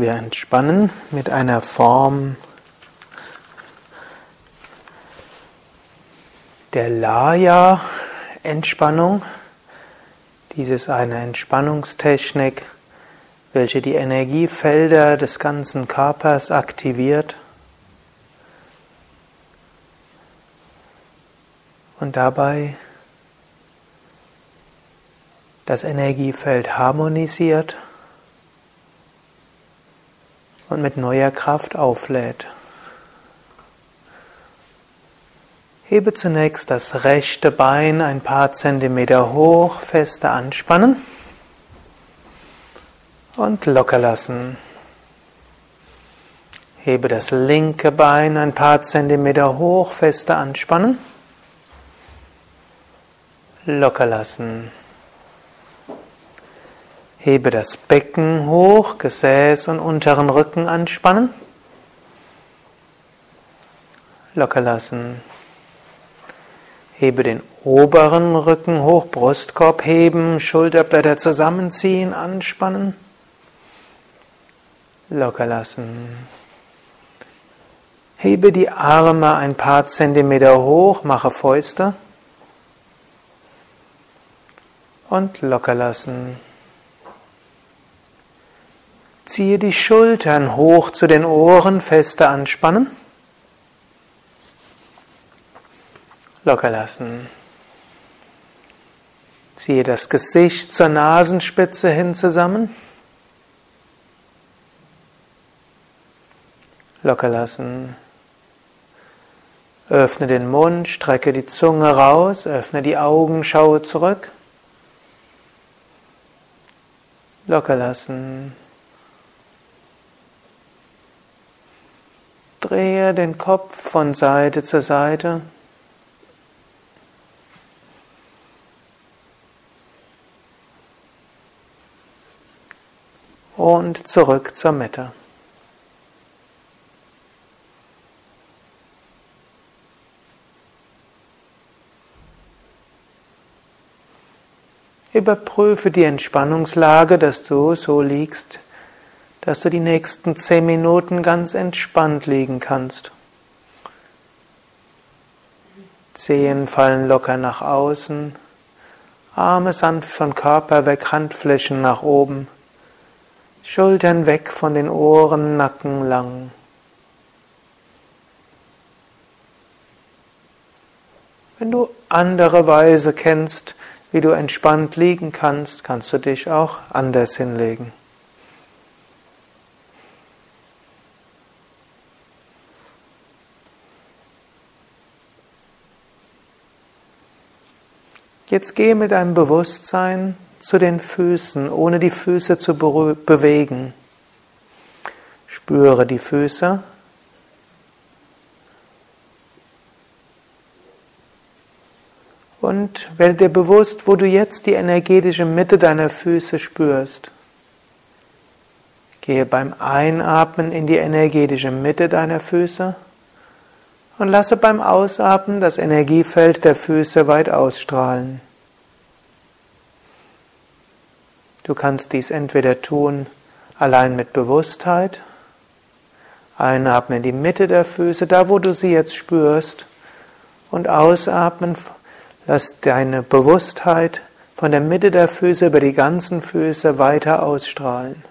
Wir entspannen mit einer Form der Laya-Entspannung. Dies ist eine Entspannungstechnik, welche die Energiefelder des ganzen Körpers aktiviert und dabei das Energiefeld harmonisiert und mit neuer Kraft auflädt. Hebe zunächst das rechte Bein ein paar Zentimeter hoch, feste anspannen und locker lassen. Hebe das linke Bein ein paar Zentimeter hoch, feste anspannen. Locker lassen. Hebe das Becken hoch, Gesäß und unteren Rücken anspannen. Locker lassen. Hebe den oberen Rücken hoch, Brustkorb heben, Schulterblätter zusammenziehen, anspannen. Locker lassen. Hebe die Arme ein paar Zentimeter hoch, mache Fäuste. Und locker lassen. Ziehe die Schultern hoch zu den Ohren, feste anspannen. Locker lassen. Ziehe das Gesicht zur Nasenspitze hin zusammen. Locker lassen. Öffne den Mund, strecke die Zunge raus, öffne die Augen, schaue zurück. Locker lassen. Drehe den Kopf von Seite zu Seite. Und zurück zur Mitte. Überprüfe die Entspannungslage, dass du so liegst, dass du die nächsten zehn Minuten ganz entspannt liegen kannst. Zehen fallen locker nach außen, Arme sanft von Körper weg, Handflächen nach oben, Schultern weg von den Ohren, Nacken lang. Wenn du andere Weise kennst, wie du entspannt liegen kannst, kannst du dich auch anders hinlegen. Jetzt gehe mit deinem Bewusstsein zu den Füßen, ohne die Füße zu bewegen. Spüre die Füße. Und werde dir bewusst, wo du jetzt die energetische Mitte deiner Füße spürst. Gehe beim Einatmen in die energetische Mitte deiner Füße und lasse beim Ausatmen das Energiefeld der Füße weit ausstrahlen. Du kannst dies entweder tun allein mit Bewusstheit, einatmen in die Mitte der Füße, da wo du sie jetzt spürst, und ausatmen, lass deine Bewusstheit von der Mitte der Füße über die ganzen Füße weiter ausstrahlen.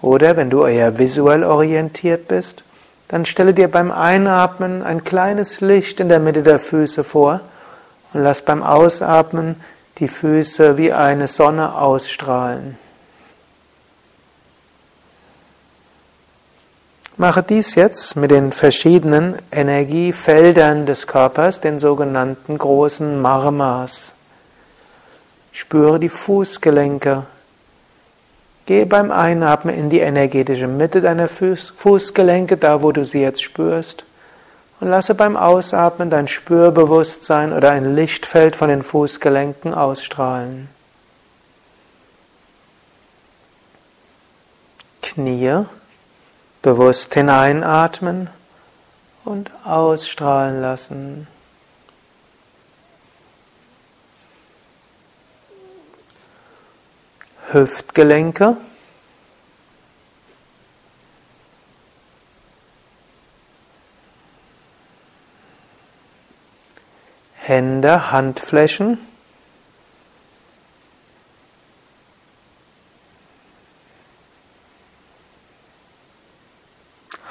Oder wenn du eher visuell orientiert bist, dann stelle dir beim Einatmen ein kleines Licht in der Mitte der Füße vor und lass beim Ausatmen die Füße wie eine Sonne ausstrahlen. Mache dies jetzt mit den verschiedenen Energiefeldern des Körpers, den sogenannten großen Marmas. Spüre die Fußgelenke, Gehe beim Einatmen in die energetische Mitte deiner Fußgelenke, da wo du sie jetzt spürst. Und lasse beim Ausatmen dein Spürbewusstsein oder ein Lichtfeld von den Fußgelenken ausstrahlen. Knie bewusst hineinatmen und ausstrahlen lassen. Hüftgelenke. Hände, Handflächen.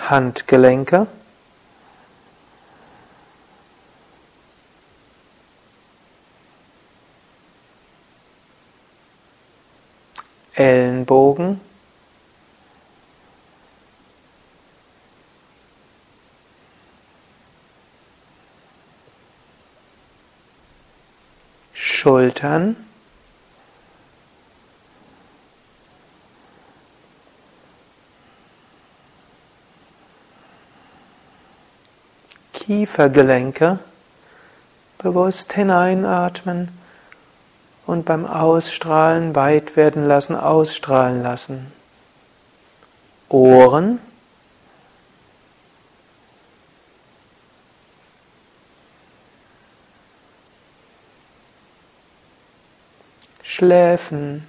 Handgelenke. Schultern. Kiefergelenke bewusst hineinatmen und beim Ausstrahlen weit werden lassen, ausstrahlen lassen. Ohren. Schläfen.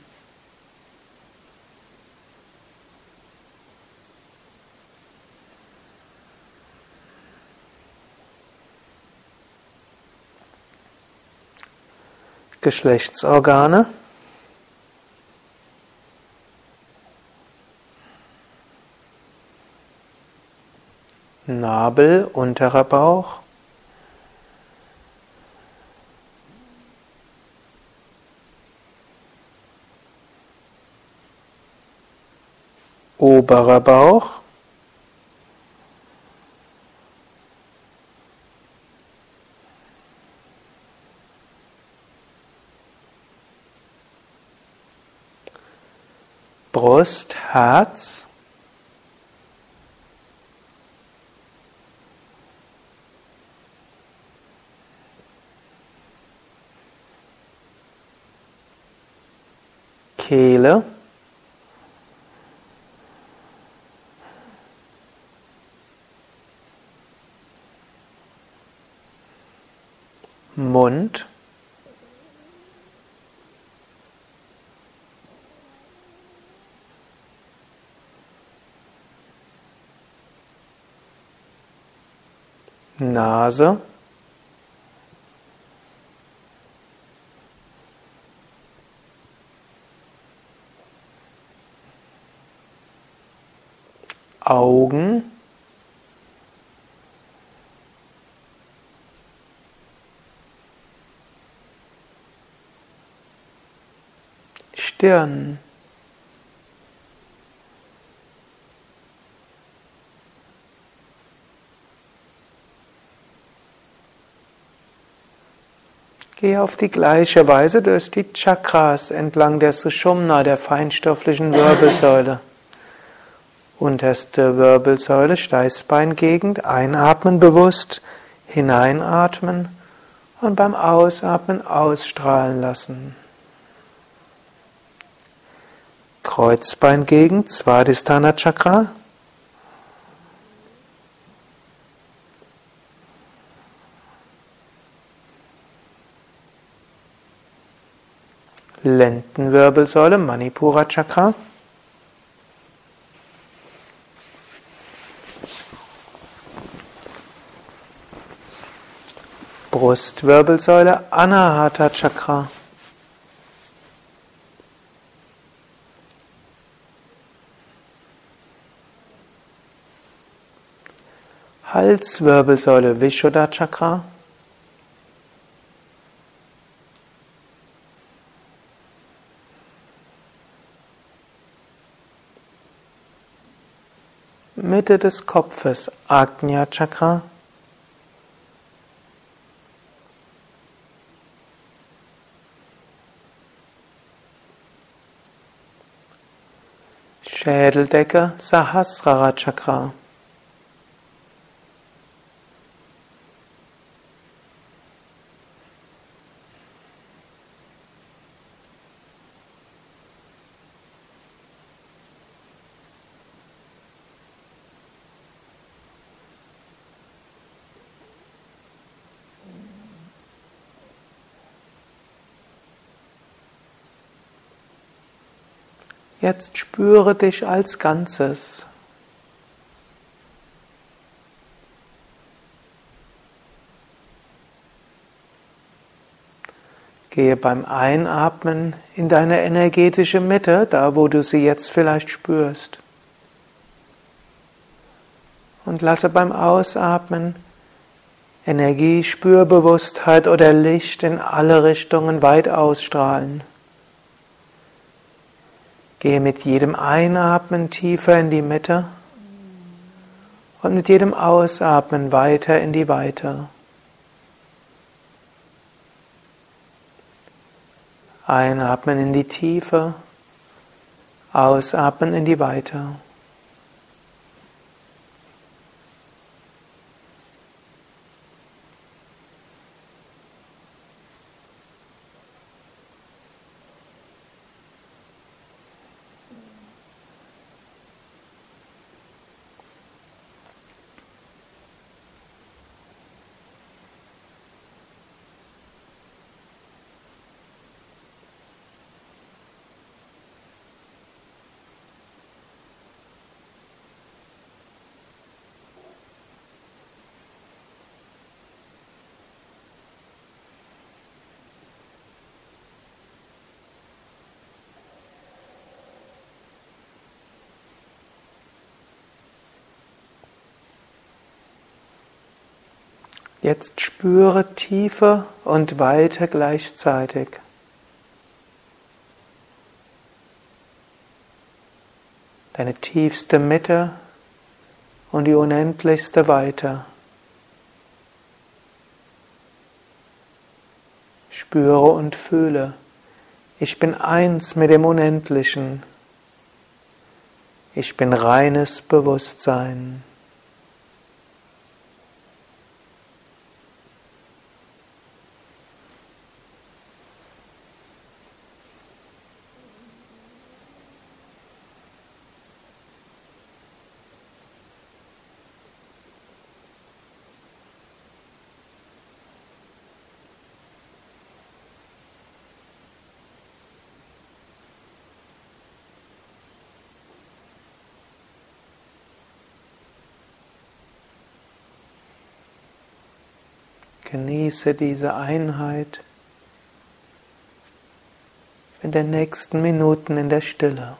Geschlechtsorgane. Nabel, unterer Bauch. Oberer Bauch. Brust, Herz. Kehle. Mund. Nase. Augen. Stirn. Gehe auf die gleiche Weise durch die Chakras entlang der Sushumna, der feinstofflichen Wirbelsäule. Unterste Wirbelsäule, Steißbeingegend, einatmen bewusst, hineinatmen und beim Ausatmen ausstrahlen lassen. Kreuzbeingegend, Svadhisthana Chakra. Lendenwirbelsäule, Manipura Chakra. Brustwirbelsäule, Anahata Chakra. Halswirbelsäule, Vishuddha Chakra. Mitte des Kopfes, Ajna Chakra. Schädeldecke, Sahasrara Chakra. Jetzt spüre dich als Ganzes. Gehe beim Einatmen in deine energetische Mitte, da wo du sie jetzt vielleicht spürst. Und lasse beim Ausatmen Energie, Spürbewusstheit oder Licht in alle Richtungen weit ausstrahlen. Gehe mit jedem Einatmen tiefer in die Mitte und mit jedem Ausatmen weiter in die Weite. Einatmen in die Tiefe, ausatmen in die Weite. Jetzt spüre Tiefe und Weite gleichzeitig. Deine tiefste Mitte und die unendlichste Weite. Spüre und fühle, ich bin eins mit dem Unendlichen. Ich bin reines Bewusstsein. Genieße diese Einheit in den nächsten Minuten in der Stille.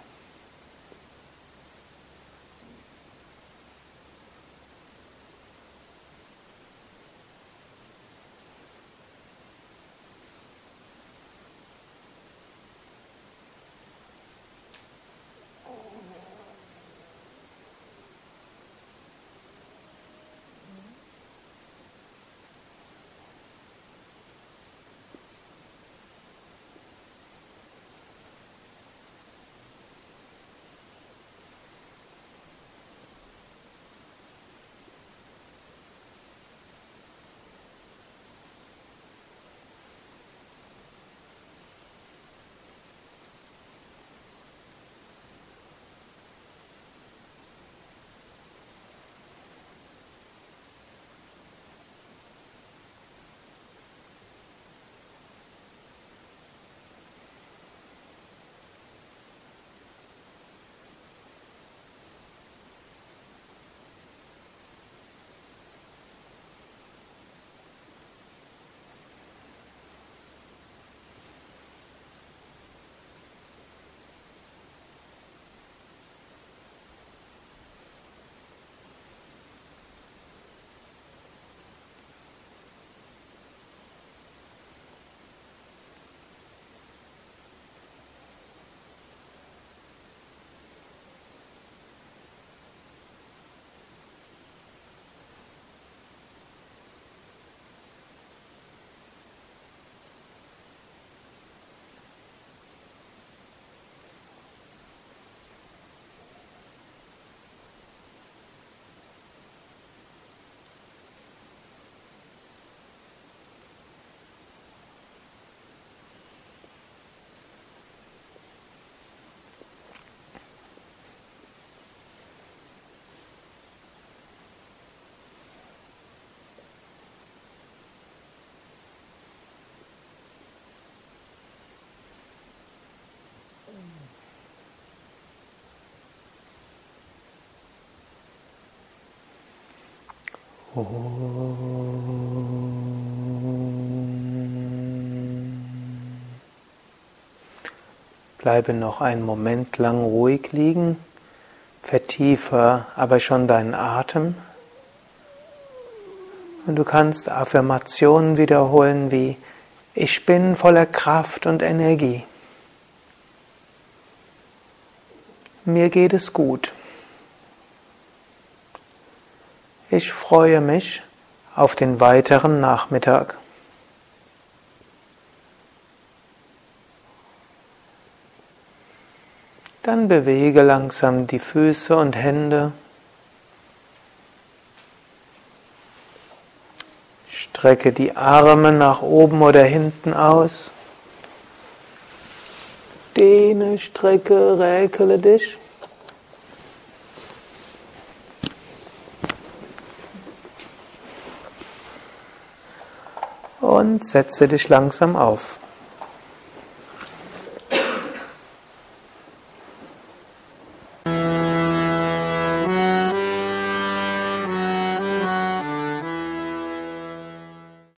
Bleibe noch einen Moment lang ruhig liegen, vertiefe aber schon deinen Atem. Und du kannst Affirmationen wiederholen wie Ich bin voller Kraft und Energie. Mir geht es gut. Ich freue mich auf den weiteren Nachmittag. Dann bewege langsam die Füße und Hände. Strecke die Arme nach oben oder hinten aus. Dehne, strecke, räkele dich. Und setze dich langsam auf.